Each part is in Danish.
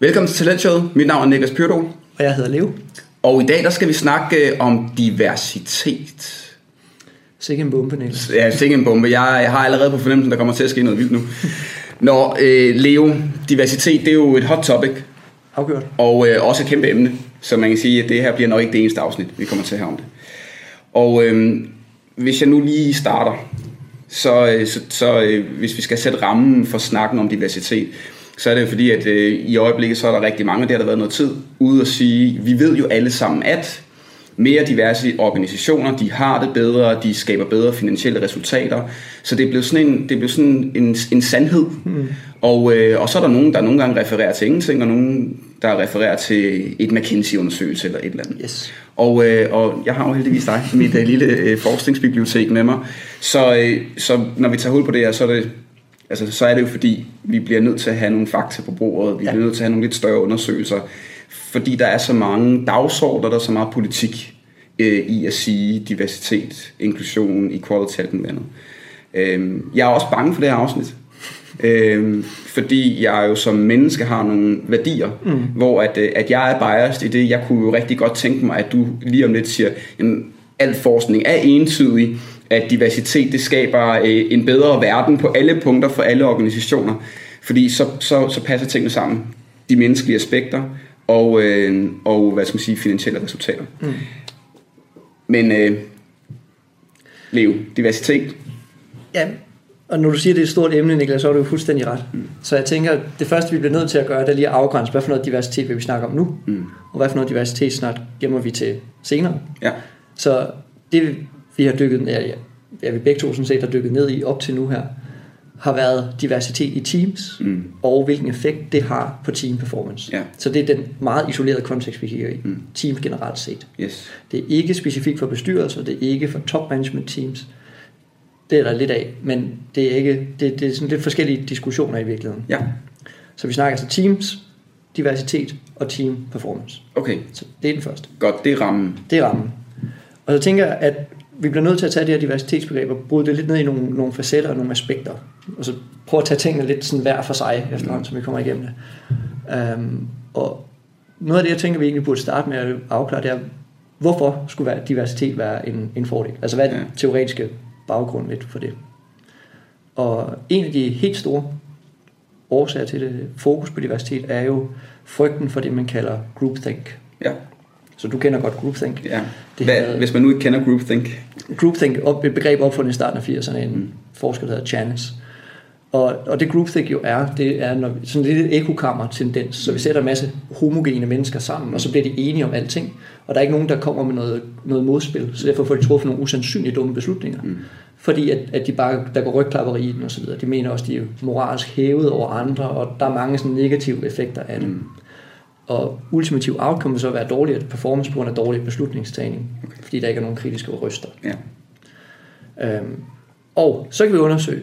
Velkommen til Talentshowet. Mit navn er Niklas Pyrdol. Og jeg hedder Leo. Og i dag der skal vi snakke øh, om diversitet. Sikke en bombe, Niklas. Ja, sikke en bombe. Jeg, jeg har allerede på fornemmelsen, der kommer til at ske noget vildt nu. Nå, øh, Leo, diversitet det er jo et hot topic. Afgjort. Og øh, også et kæmpe emne. Så man kan sige, at det her bliver nok ikke det eneste afsnit, vi kommer til at have om det. Og øh, hvis jeg nu lige starter, så, øh, så, så øh, hvis vi skal sætte rammen for snakken om diversitet, så er det jo fordi, at øh, i øjeblikket så er der rigtig mange, det har der været noget tid, ude at sige, vi ved jo alle sammen, at mere diverse organisationer, de har det bedre, de skaber bedre finansielle resultater. Så det er blevet sådan en, det er blevet sådan en, en sandhed. Mm. Og, øh, og så er der nogen, der nogle gange refererer til ingenting, og nogen, der refererer til et McKinsey-undersøgelse eller et eller andet. Yes. Og, øh, og jeg har jo heldigvis dig, mit øh, lille øh, forskningsbibliotek med mig. Så, øh, så når vi tager hul på det her, så er det, altså, så er det jo fordi, vi bliver nødt til at have nogle fakta på bordet. Vi ja. bliver nødt til at have nogle lidt større undersøgelser. Fordi der er så mange dagsordner, der er så meget politik øh, i at sige diversitet, inklusion, equality, alt andet. Øh, jeg er også bange for det her afsnit. Øhm, fordi jeg jo som menneske har nogle værdier, mm. hvor at, øh, at jeg er biased i det. Jeg kunne jo rigtig godt tænke mig, at du lige om lidt siger, at al forskning er entydig, at diversitet det skaber øh, en bedre verden på alle punkter for alle organisationer. Fordi så, så, så passer tingene sammen. De menneskelige aspekter og, øh, og hvad skal man sige, finansielle resultater. Mm. Men øh, Leo, diversitet. Ja, og når du siger, at det er et stort emne, Niklas, så er du jo fuldstændig ret. Mm. Så jeg tænker, at det første, vi bliver nødt til at gøre, det er lige at afgrænse, hvad for noget diversitet vil vi snakke om nu, mm. og hvad for noget diversitet snart gemmer vi til senere. Ja. Så det, vi har dykket ned, ja, ja, vi begge to sådan set har dykket ned i op til nu her, har været diversitet i teams, mm. og hvilken effekt det har på team performance. Ja. Så det er den meget isolerede kontekst, vi kigger i. Mm. Team generelt set. Yes. Det er ikke specifikt for bestyrelser, det er ikke for top management teams. Det er der lidt af, men det er, ikke, det, det er sådan lidt forskellige diskussioner i virkeligheden. Ja. Så vi snakker altså teams, diversitet og team performance. Okay. Så det er den første. Godt, det er rammen. Det er rammen. Og så tænker jeg, at vi bliver nødt til at tage det her diversitetsbegreb og bryde det lidt ned i nogle, nogle facetter og nogle aspekter. Og så prøve at tage tingene lidt sådan hver for sig, efterhånden, som vi kommer igennem det. Um, og noget af det, jeg tænker, vi egentlig burde starte med at afklare, det er, hvorfor skulle diversitet være en, en fordel? Altså hvad er den ja. teoretiske baggrund lidt for det? Og en af de helt store årsager til det fokus på diversitet er jo frygten for det, man kalder groupthink. Ja. Så du kender godt groupthink. Ja. Det Hvad, havde, hvis man nu ikke kender groupthink? Groupthink, op, et begreb opfundet i starten af 80'erne, en mm. forsker, der hedder Chanis. Og, og det groupthink jo er, det er når, sådan en lille ekokammer-tendens. Så vi sætter en masse homogene mennesker sammen, og så bliver de enige om alting. Og der er ikke nogen, der kommer med noget, noget modspil. Så derfor får de truffet nogle usandsynligt dumme beslutninger. Mm. Fordi at, at de bare, der går rygklapperi i den og så videre. De mener også, de er moralsk hævet over andre, og der er mange sådan negative effekter af det. Mm. Og ultimativ outcome vil så være dårligere performance på grund af dårlig beslutningstagning, okay. fordi der ikke er nogen kritiske røster. Ja. Øhm, og så kan vi undersøge,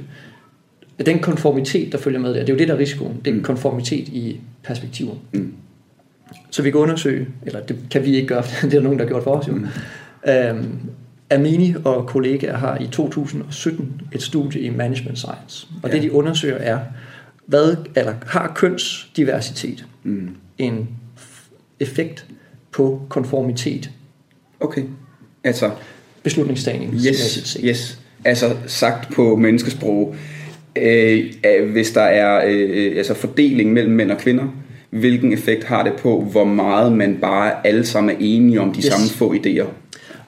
den konformitet, der følger med det, det er jo det, der er risikoen, det er mm. konformitet i perspektiver. Mm. Så vi kan undersøge, eller det kan vi ikke gøre, det er der nogen, der har gjort for os jo. Mm. Øhm, Amini og kollegaer har i 2017 et studie i Management Science, og ja. det de undersøger er, hvad, eller har kønsdiversitet mm. En effekt på konformitet? Okay, altså... Beslutningstagning. Yes, yes. Altså sagt på menneskesprog, øh, hvis der er øh, altså fordeling mellem mænd og kvinder, hvilken effekt har det på, hvor meget man bare alle sammen er enige om de yes. samme få idéer?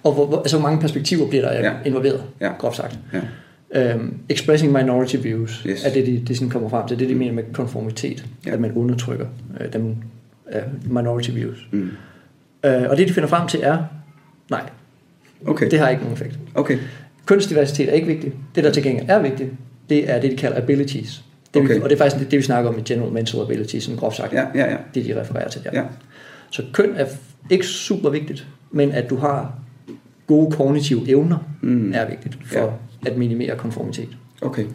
Og hvor, altså, hvor mange perspektiver bliver der ja. involveret, ja. groft sagt. Ja. Um, expressing minority views yes. er det, de, de sådan kommer frem til. Det er det, de mener med konformitet. Ja. At man undertrykker uh, dem uh, minority views. Mm. Uh, og det, de finder frem til, er nej. Okay. Det har ikke nogen effekt. Okay. Kønsdiversitet er ikke vigtigt. Det, der til gengæld er vigtigt, det er det, de kalder abilities. Det, okay. vi, og det er faktisk det, det, vi snakker om i general mental abilities, sådan groft sagt. Ja, ja, ja. Det, de refererer til der. Ja. Så køn er ikke super vigtigt, men at du har gode kognitive evner, mm. er vigtigt for ja. at minimere konformitet. Okay.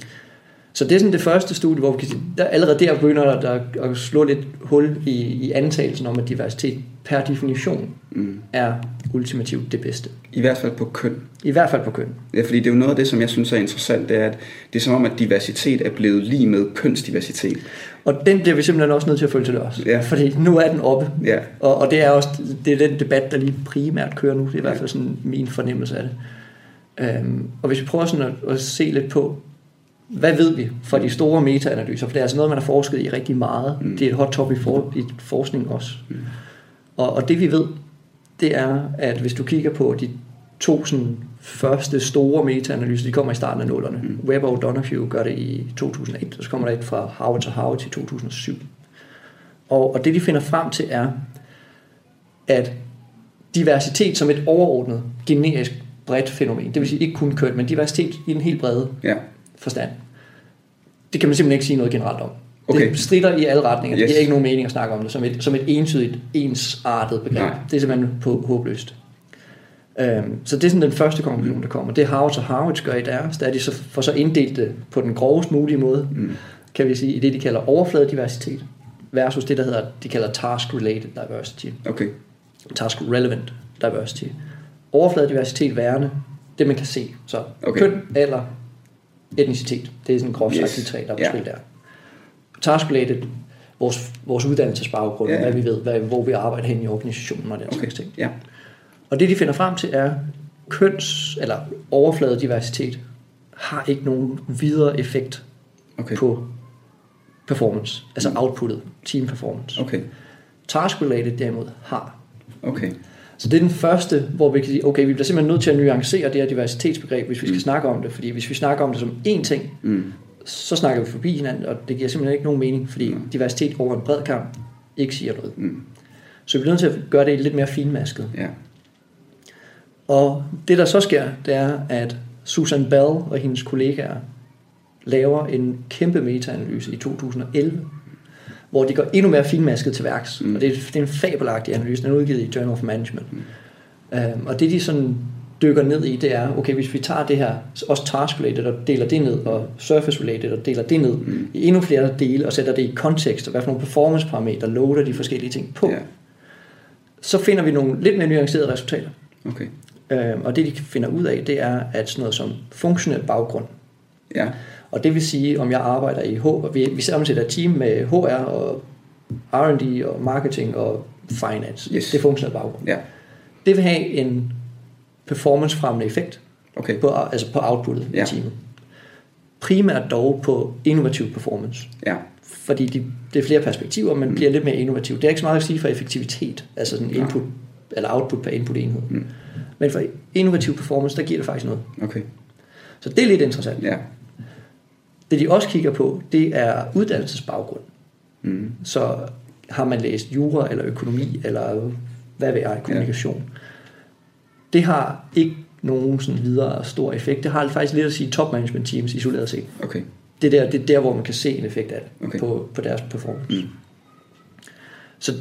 Så det er sådan det første studie, hvor vi kan sige, der allerede der begynder der at slå lidt hul i, i antagelsen om, at diversitet per definition mm. er ultimativt det bedste. I hvert fald på køn. I hvert fald på køn. Ja, fordi det er jo noget af det, som jeg synes er interessant, det er, at det er som om, at diversitet er blevet lige med kønsdiversitet. Og den bliver vi simpelthen også nødt til at følge til dørs. Ja. Fordi nu er den oppe. Ja. Og, og det er også det er den debat, der lige primært kører nu. Det er i hvert fald sådan min fornemmelse af det. Øhm, og hvis vi prøver sådan at, at se lidt på, hvad ved vi fra de store metaanalyser? For det er altså noget, man har forsket i rigtig meget. Mm. Det er et hot topic for, i forskning også. Mm. Og, og det vi ved, det er, at hvis du kigger på de to sådan, første store metaanalyser, de kommer i starten af nullerne. Mm. Webber og Donahue gør det i 2001, og så kommer der et fra Howard til Howard til 2007. Og, og det de finder frem til er, at diversitet som et overordnet generisk bredt fænomen, det vil sige ikke kun køn, men diversitet i en helt brede Ja. forstand, det kan man simpelthen ikke sige noget generelt om. Okay. Det strider i alle retninger. Yes. Det giver ikke nogen mening at snakke om det som et, som et entydigt, ensartet begreb. Nej. Det er simpelthen på, håbløst. Øhm, så det er sådan den første konklusion, der kommer. Det Harvard og Harvard gør i deres, der er de så, får så inddelt det på den grovest mulige måde, mm. kan vi sige, i det de kalder overfladediversitet, versus det, der hedder, de kalder task-related diversity. Okay. Task-relevant diversity. Overfladediversitet værende, det man kan se. Så okay. køn, alder, etnicitet. Det er sådan groft sagt Yes. de tre, der er Ja. på spil der. Task-related, vores, vores uddannelsesbaggrund, Ja, ja, ja. hvad vi ved, hvad, hvor vi arbejder hen i organisationen og den Okay. slags ting. Ja. Og det de finder frem til er, køns- eller overfladediversitet har ikke nogen videre effekt Okay. på performance, altså outputtet, team performance. Okay. Task-related derimod har. Okay. Så det er den første, hvor vi kan sige, okay, vi bliver simpelthen nødt til at nuancere det her diversitetsbegreb, hvis vi skal Mm. snakke om det. Fordi hvis vi snakker om det som én ting, Mm. så snakker vi forbi hinanden, og det giver simpelthen ikke nogen mening, fordi Mm. diversitet over en bred kamp ikke siger noget. Mm. Så vi bliver nødt til at gøre det lidt mere finmasket. Ja. Og det der så sker, det er, at Susan Bell og hendes kollegaer laver en kæmpe metaanalyse i 2011, hvor de går endnu mere finmasket til værks. Mm. Og det er, det er en fabelagtig analyse, den er udgivet i Journal of Management. Mm. Um, og det de sådan dykker ned i, det er, okay, hvis vi tager det her, også task-related og deler det ned, og surface-related og deler det ned, Mm. i endnu flere dele, og sætter det i kontekst, og hvad for nogle performance-parametre loader de forskellige ting på, Ja. så finder vi nogle lidt mere nuancerede resultater. Okay. Øh, og det de finder ud af, det er, at sådan noget som funktionel baggrund, Ja. Og det vil sige, om jeg arbejder i H, vi, vi sammensætter et team med HR og R&D og marketing og finance. Yes. Det er funktionel baggrund. Ja. Det vil have en performancefremmende effekt Okay. på, altså på outputtet Ja. i teamet. Primært dog på innovativ performance. Ja. Fordi de, det er flere perspektiver, men mm. bliver lidt mere innovativ. Det er ikke så meget at sige for effektivitet, altså sådan input, eller output per input enhed. Mm. Men for innovativ performance, der giver det faktisk noget. Okay. Så det er lidt interessant. Ja. Det de også kigger på, det er uddannelsesbaggrund. Mm. Så har man læst jura eller økonomi, eller hvad ved jeg, kommunikation. Det har ikke nogen sådan videre stor effekt. Det har faktisk lidt at sige top management teams isoleret set. Okay. Det er der, det er der hvor man kan se en effekt af det Okay. på, på deres performance. Mm. Så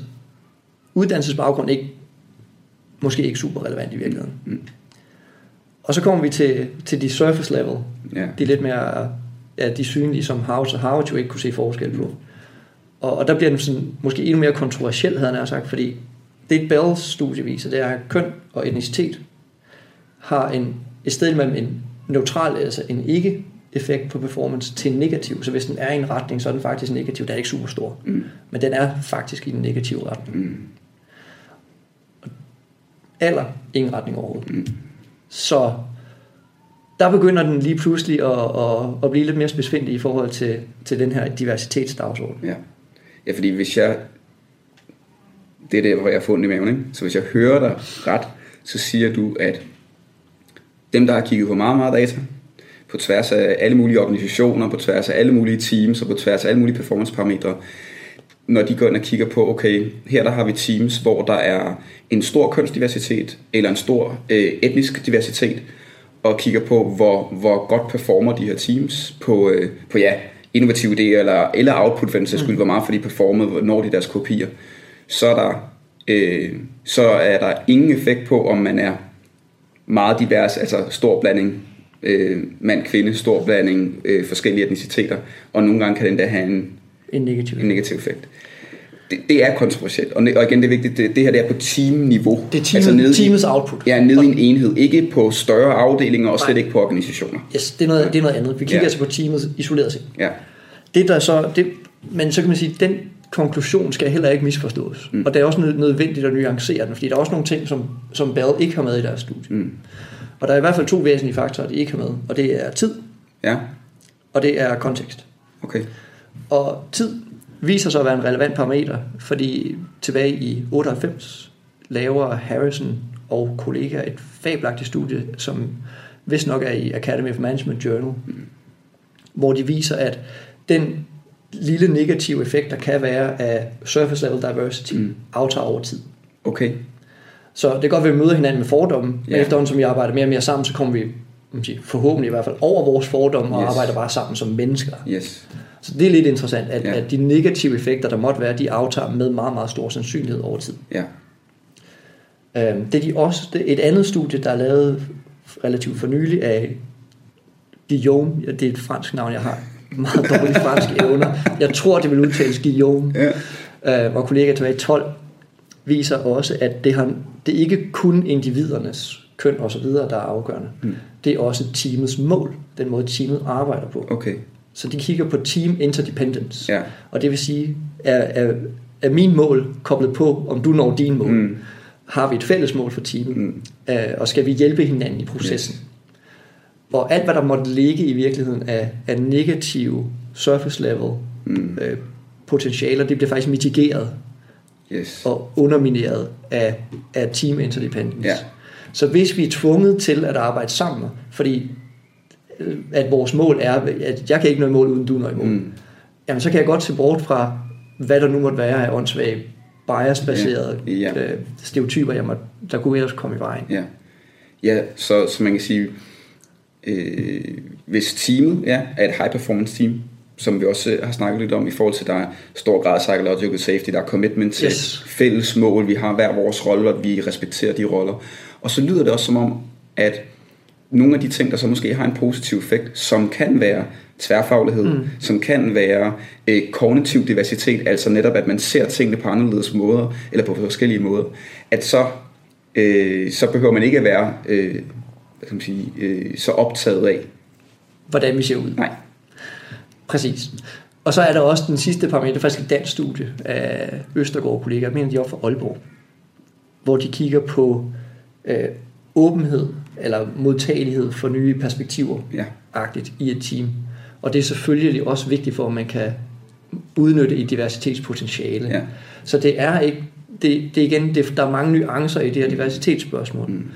uddannelsesbaggrund er ikke, måske ikke super relevant i virkeligheden. Mm. Og så kommer vi til, til de surface level. Ja. De er lidt mere ja, de synlige, som House og Howard jo ikke kunne se forskel på. Og, og der bliver den sådan, måske endnu mere kontroversiel, havde han sagt, fordi det Bells studie viser, det er, at køn og etnicitet har en, et sted mellem en neutral, altså en ikke effekt på performance til negativ. Så hvis den er i en retning, så er den faktisk negativ. Den er ikke super stor, Mm. men den er faktisk i den negative retning. Mm. Eller ingen retning overhovedet. Mm. Så der begynder den lige pludselig at, at, at blive lidt mere spidsfindig i forhold til, til den her diversitetsdagsorden. Ja. Ja, fordi hvis jeg... Det er der, hvor jeg har fundet i maven, ikke? Så hvis jeg hører dig ret, så siger du, at dem, der har kigget på meget, meget data, på tværs af alle mulige organisationer, på tværs af alle mulige teams og på tværs af alle mulige performanceparametre, når de går ind og kigger på, okay, her der har vi teams, hvor der er en stor kønsdiversitet, eller en stor øh, etnisk diversitet, og kigger på, hvor, hvor godt performer de her teams på, øh, på ja, innovative idéer, eller, eller output for den sags skyld, hvor meget for de performet, hvor når de deres kopier, så er der, øh, så er der ingen effekt på, om man er meget divers, altså stor blanding øh, mand-kvinde, stor blanding, øh, forskellige etniciteter, og nogle gange kan den der have en, En negativ. en negativ effekt. Det, det er kontroversielt, og, og igen, det er vigtigt, det, det her det er på teamniveau. Det er teamet, nede i- teamets output. Ja, nede i en enhed, ikke på større afdelinger, og slet Nej. ikke på organisationer. Yes, det er noget, det er noget andet. Vi kigger Ja. altså på teamet isoleret set. Ja, Det der så, det, men så kan man sige, den konklusion skal heller ikke misforstås. Mm. Og det er også nød- nødvendigt at nuancere den, fordi der er også nogle ting, som, som Bell ikke har med i deres studie. Mm. Og der er i hvert fald to væsentlige faktorer, de ikke har med, og det er tid, ja, og det er kontekst. okay. Og tid viser sig at være en relevant parameter, fordi tilbage i 98 laver Harrison og kollegaer et fabelagtigt studie, som vist nok er i Academy of Management Journal, hvor de viser, at den lille negative effekt, der kan være af surface level diversity, Mm. aftager over tid. Okay, Så det kan godt være, at vi møder hinanden med fordomme, men Ja. efterhånden som vi arbejder mere og mere sammen, så kommer vi forhåbentlig i hvert fald over vores fordomme og Yes. arbejder bare sammen som mennesker. yes. Så det er lidt interessant, at, Ja. at de negative effekter, der måtte være, de aftager med meget, meget stor sandsynlighed over tid. Ja, Øhm, det er de også, det et andet studie, der er lavet relativt for nylig af Guillaume, ja, det er et fransk navn, jeg har meget dårlige franske evner. Jeg tror, det vil udtales Guillaume, ja. øh, og kollega tilbage i 12 viser også, at det, har, det er ikke kun individernes køn og så videre, der er afgørende. Mm. Det er også teamets mål, den måde teamet arbejder på. okay. Så de kigger på team interdependence. Ja, Og det vil sige, er, er, er min mål koblet på, om du når dine mål? Mm. Har vi et fælles mål for teamet? Mm. Øh, og skal vi hjælpe hinanden i processen? Og alt, hvad der måtte ligge i virkeligheden af, af negative surface level Mm. øh, potentialer, det bliver faktisk mitigeret yes. og undermineret af, af team interdependence. Ja. Så hvis vi er tvunget til at arbejde sammen, fordi øh, at vores mål er, at jeg kan ikke nå i mål, uden du når i mål, Mm. jamen så kan jeg godt se bort fra, hvad der nu måtte være af åndssvage bias-baserede Ja, ja. øh, stereotyper, jeg måtte, der kunne ellers komme i vejen. Ja, ja så, så man kan sige, øh, hvis teamet ja, er et high performance team, som vi også har snakket lidt om i forhold til, der er stor grad psychological safety, der er commitment til Yes. fælles mål, vi har hver vores roller, vi respekterer de roller. Og så lyder det også som om, at nogle af de ting, der så måske har en positiv effekt, som kan være tværfaglighed, mm. som kan være øh, kognitiv diversitet, altså netop at man ser tingene på anderledes måder, eller på forskellige måder, at så, øh, så behøver man ikke at være øh, hvad skal man sige, øh, så optaget af. Hvordan vi ser ud. Nej. Præcis. Og så er der også den sidste parameter, faktisk et dansk studie af Østergaard kollegaer, mener de er oppe fra Aalborg, hvor de kigger på øh, åbenhed eller modtagelighed for nye perspektiver Ja. agtigt i et team. Og det er selvfølgelig også vigtigt for, at man kan udnytte et diversitetspotentiale. Ja. Så det er ikke, det, det igen, det, der er mange nuancer i det her diversitetsspørgsmål. Mm.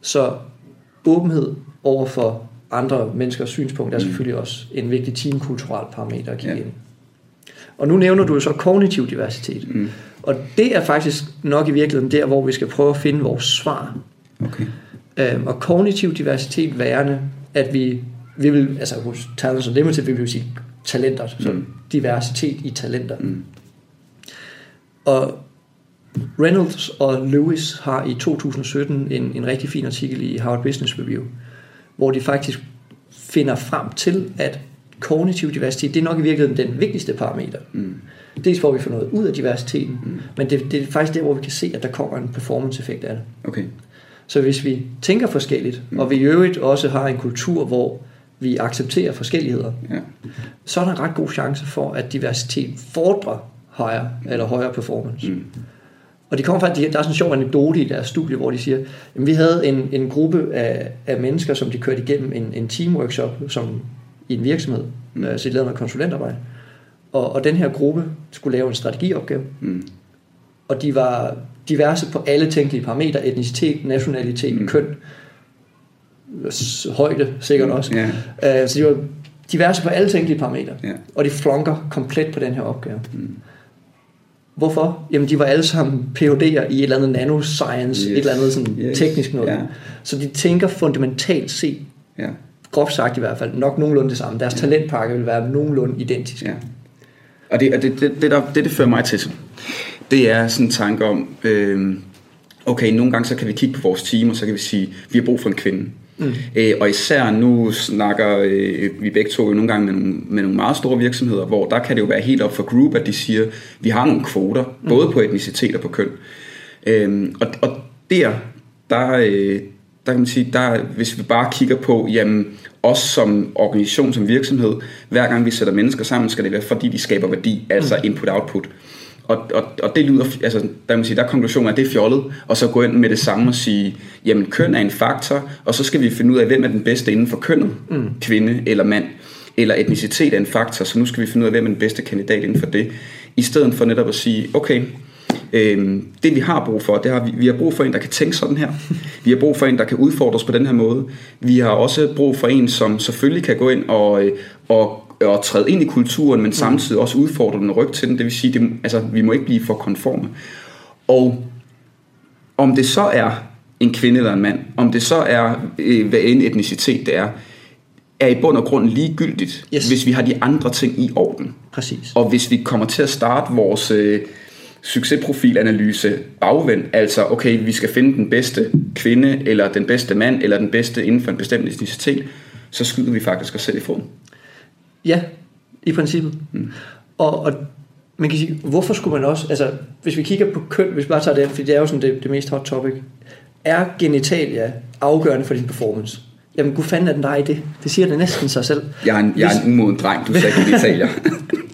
Så åbenhed over for andre menneskers synspunkt er Mm. selvfølgelig også en vigtig teamkulturel parameter at kigge Ja. ind. Og nu nævner du jo så kognitiv diversitet. Mm. Og det er faktisk nok i virkeligheden der, hvor vi skal prøve at finde vores svar. Okay. Øhm, og kognitiv diversitet værende, at vi, vi vil, altså hos Talents Unlimited vil vi jo sige talenter, så Mm. diversitet i talenter. Mm. Og Reynolds og Lewis har i 2017 en, en rigtig fin artikel i Harvard Business Review, hvor de faktisk finder frem til, at kognitiv diversitet, det er nok i virkeligheden den vigtigste parameter. Mm. Dels får vi får noget ud af diversiteten, Mm. men det, det er faktisk der, hvor vi kan se, at der kommer en performance-effekt af det. Okay. Så hvis vi tænker forskelligt, Mm. og vi i øvrigt også har en kultur, hvor vi accepterer forskelligheder, Ja. så er der en ret god chance for, at diversitet fordrer højere eller højere performance. Mm. Og de kommer faktisk, der er sådan en sjov anekdote i deres studie, hvor de siger, at vi havde en, en gruppe af, af mennesker, som de kørte igennem en, en teamworkshop som i en virksomhed, Mm. mm. så de lavede noget konsulentarbejde. Og, og den her gruppe skulle lave en strategiopgave, Mm. og de var diverse på alle tænkelige parametre, etnicitet, nationalitet, Mm. mm. køn, højde sikkert også. Ja. Øh, så de var diverse på alle tænkelige parametre, Ja. og de flonker komplet på den her opgave. Mm. Hvorfor? Jamen, de var alle sammen PhD'er i et eller andet nanoscience, Yes. et eller andet sådan Yes. teknisk noget. Ja. Så de tænker fundamentalt set, Ja. groft sagt i hvert fald, nok nogenlunde det samme. Deres talentpakke vil være nogenlunde identisk. Ja. Og det, og det, det, det, der, det, det fører mig til, det er sådan en tanke om, øh, okay, nogle gange så kan vi kigge på vores team, og så kan vi sige, vi har brug for en kvinde. Mm. Øh, og især nu snakker øh, vi begge to jo nogle gange med nogle, med nogle meget store virksomheder, hvor der kan det jo være helt op for group, at de siger, vi har nogle kvoter, mm. både på etnicitet og på køn. Øh, og, og der, der, øh, der kan man sige, der, hvis vi bare kigger på, jamen, os som organisation, som virksomhed, hver gang vi sætter mennesker sammen, skal det være, fordi de skaber værdi, altså mm. input-output. Og, og, og det lyder, altså, der, kan man sige, der er konklusionen, at det er fjollet, og så gå ind med det samme og sige, jamen køn er en faktor, og så skal vi finde ud af, hvem er den bedste inden for kønnet, mm. kvinde eller mand, eller etnicitet er en faktor, så nu skal vi finde ud af, hvem er den bedste kandidat inden for det, i stedet for netop at sige, okay, øh, det vi har brug for, det har vi, vi har brug for en, der kan tænke sådan her. Vi har brug for en, der kan udfordres på den her måde. Vi har også brug for en, som selvfølgelig kan gå ind og, øh, og at træde ind i kulturen, men samtidig også udfordre den ryg til den. Det vil sige, det, altså, vi må ikke blive for konforme. Og om det så er en kvinde eller en mand, om det så er, øh, hvad en etnicitet det er, er i bund og grund ligegyldigt, yes. hvis vi har de andre ting i orden. Præcis. Og hvis vi kommer til at starte vores øh, succesprofilanalyse bagvendt, altså okay, vi skal finde den bedste kvinde, eller den bedste mand, eller den bedste inden for en bestemt etnicitet, så skyder vi faktisk os selv i foden. Ja, i princippet. Mm. Og, og man kan sige, hvorfor skulle man også, altså hvis vi kigger på køn, hvis vi bare tager det, for det er jo sådan det, det mest hot topic, er genitalia afgørende for din performance? Jamen, gud fanden er den dig i det? Det siger det næsten sig selv. Jeg er en, jeg er en umoden dreng, du sagde genitalia.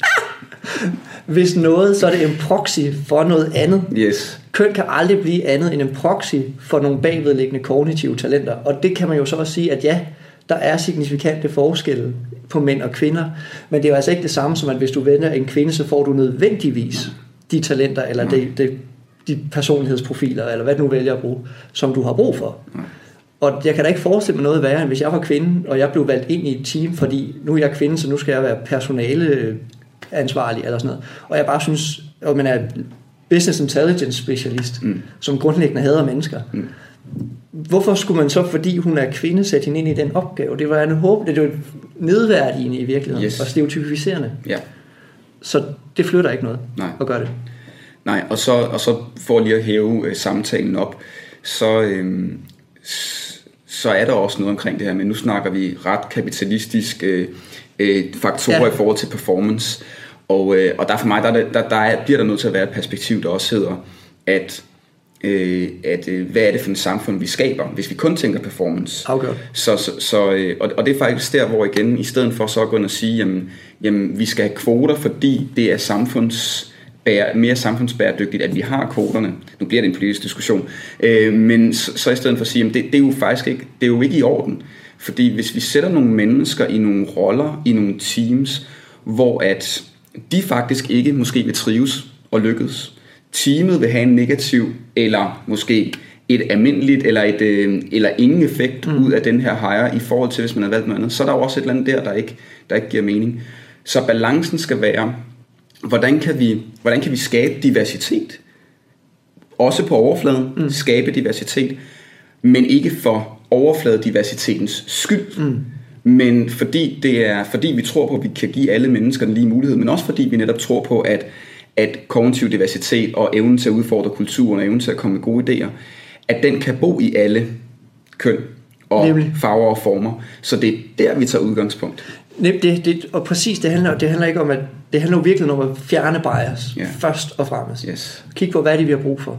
Hvis noget, så er det en proxy for noget andet. Yes. Køn kan aldrig blive andet end en proxy for nogle bagvedliggende kognitive talenter. Og det kan man jo så også sige, at ja, der er signifikante forskelle på mænd og kvinder, men det er jo altså ikke det samme som, at hvis du vender en kvinde, så får du nødvendigvis de talenter, eller de, de, de personlighedsprofiler, eller hvad du nu vælger at bruge, som du har brug for. Og jeg kan da ikke forestille mig noget værre, end hvis jeg var kvinde, og jeg blev valgt ind i et team, fordi nu er jeg kvinde, så nu skal jeg være personale ansvarlig, eller sådan noget. Og jeg bare synes, at man er business intelligence specialist, mm. som grundlæggende hader mennesker. Mm hvorfor skulle man så, fordi hun er kvinde, sætte hende ind i den opgave? Det var en håb, det var nedværdigende i virkeligheden, yes. og stereotypiserende. Ja. Så det flytter ikke noget Nej. at gøre det. Nej, og så, og så for lige at hæve øh, samtalen op, så, øh, så er der også noget omkring det her, men nu snakker vi ret kapitalistisk øh, øh, faktorer ja. i forhold til performance, og, øh, og der for mig, der, der, der er, bliver der nødt til at være et perspektiv, der også hedder, at øh, at øh, hvad er det for et samfund, vi skaber, hvis vi kun tænker performance. Afgjort. Så, så, så, øh, og, og det er faktisk der, hvor igen, i stedet for så at gå ind og sige, jamen, jamen vi skal have kvoter, fordi det er samfunds bære, mere samfundsbæredygtigt, at vi har kvoterne. Nu bliver det en politisk diskussion. Øh, men så, så i stedet for at sige, at det, det er jo faktisk ikke, det er jo ikke i orden. Fordi hvis vi sætter nogle mennesker i nogle roller, i nogle teams, hvor at de faktisk ikke måske vil trives og lykkes, teamet vil have en negativ, eller måske et almindeligt, eller, et, øh, eller ingen effekt mm. ud af den her hire, i forhold til, hvis man har valgt noget andet. Så er der jo også et eller andet der, der ikke, der ikke giver mening. Så balancen skal være, hvordan kan vi, hvordan kan vi skabe diversitet? Også på overfladen, mm. skabe diversitet, men ikke for overfladediversitetens skyld. Mm men fordi, det er, fordi vi tror på, at vi kan give alle mennesker den lige mulighed, men også fordi vi netop tror på, at at kognitiv diversitet og evnen til at udfordre kulturen og evnen til at komme med gode idéer, at den kan bo i alle køn og Nemlig. farver og former. Så det er der, vi tager udgangspunkt. Det, det, og præcis, det handler, det handler ikke om, at det handler virkelig om at fjerne bias, yeah. først og fremmest. Yes. Kig på, hvad det vi har brug for.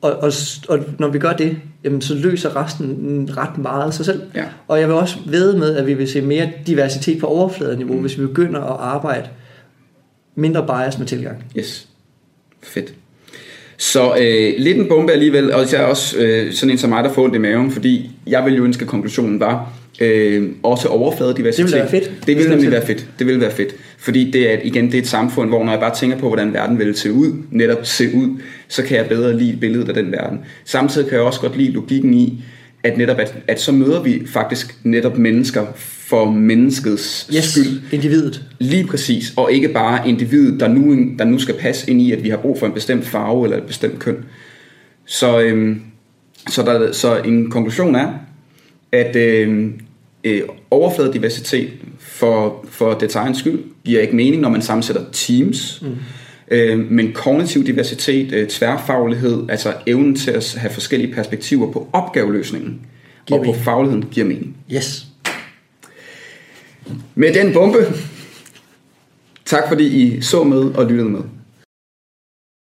Og, og, og når vi gør det, jamen, så løser resten ret meget sig selv. Ja. Og jeg vil også ved med, at vi vil se mere diversitet på overfladeniveau, mm. hvis vi begynder at arbejde mindre bias med tilgang. Yes. Fedt. Så øh, lidt en bombe alligevel, og jeg er også øh, sådan en som mig, der får ondt i maven, fordi jeg vil jo ønske, at konklusionen var øh, også overfladediversitet. Det vil være fedt. Det vil nemlig være fedt. Det vil være fedt. Fordi det er, igen, det er et samfund, hvor når jeg bare tænker på, hvordan verden vil se ud, netop se ud, så kan jeg bedre lide billedet af den verden. Samtidig kan jeg også godt lide logikken i, at netop at, at så møder vi faktisk netop mennesker for menneskets yes, skyld. individet. Lige præcis, og ikke bare individet, der nu, der nu skal passe ind i, at vi har brug for en bestemt farve eller et bestemt køn. Så, øhm, så, der, så en konklusion er, at øhm, øh, overfladediversitet for, for dets egen skyld giver ikke mening, når man sammensætter teams. Mm. Øh, men kognitiv diversitet, øh, tværfaglighed, altså evnen til at have forskellige perspektiver på opgaveløsningen, Giver og på mening. fagligheden giver mening. Yes. Med den bombe, tak fordi I så med og lyttede med.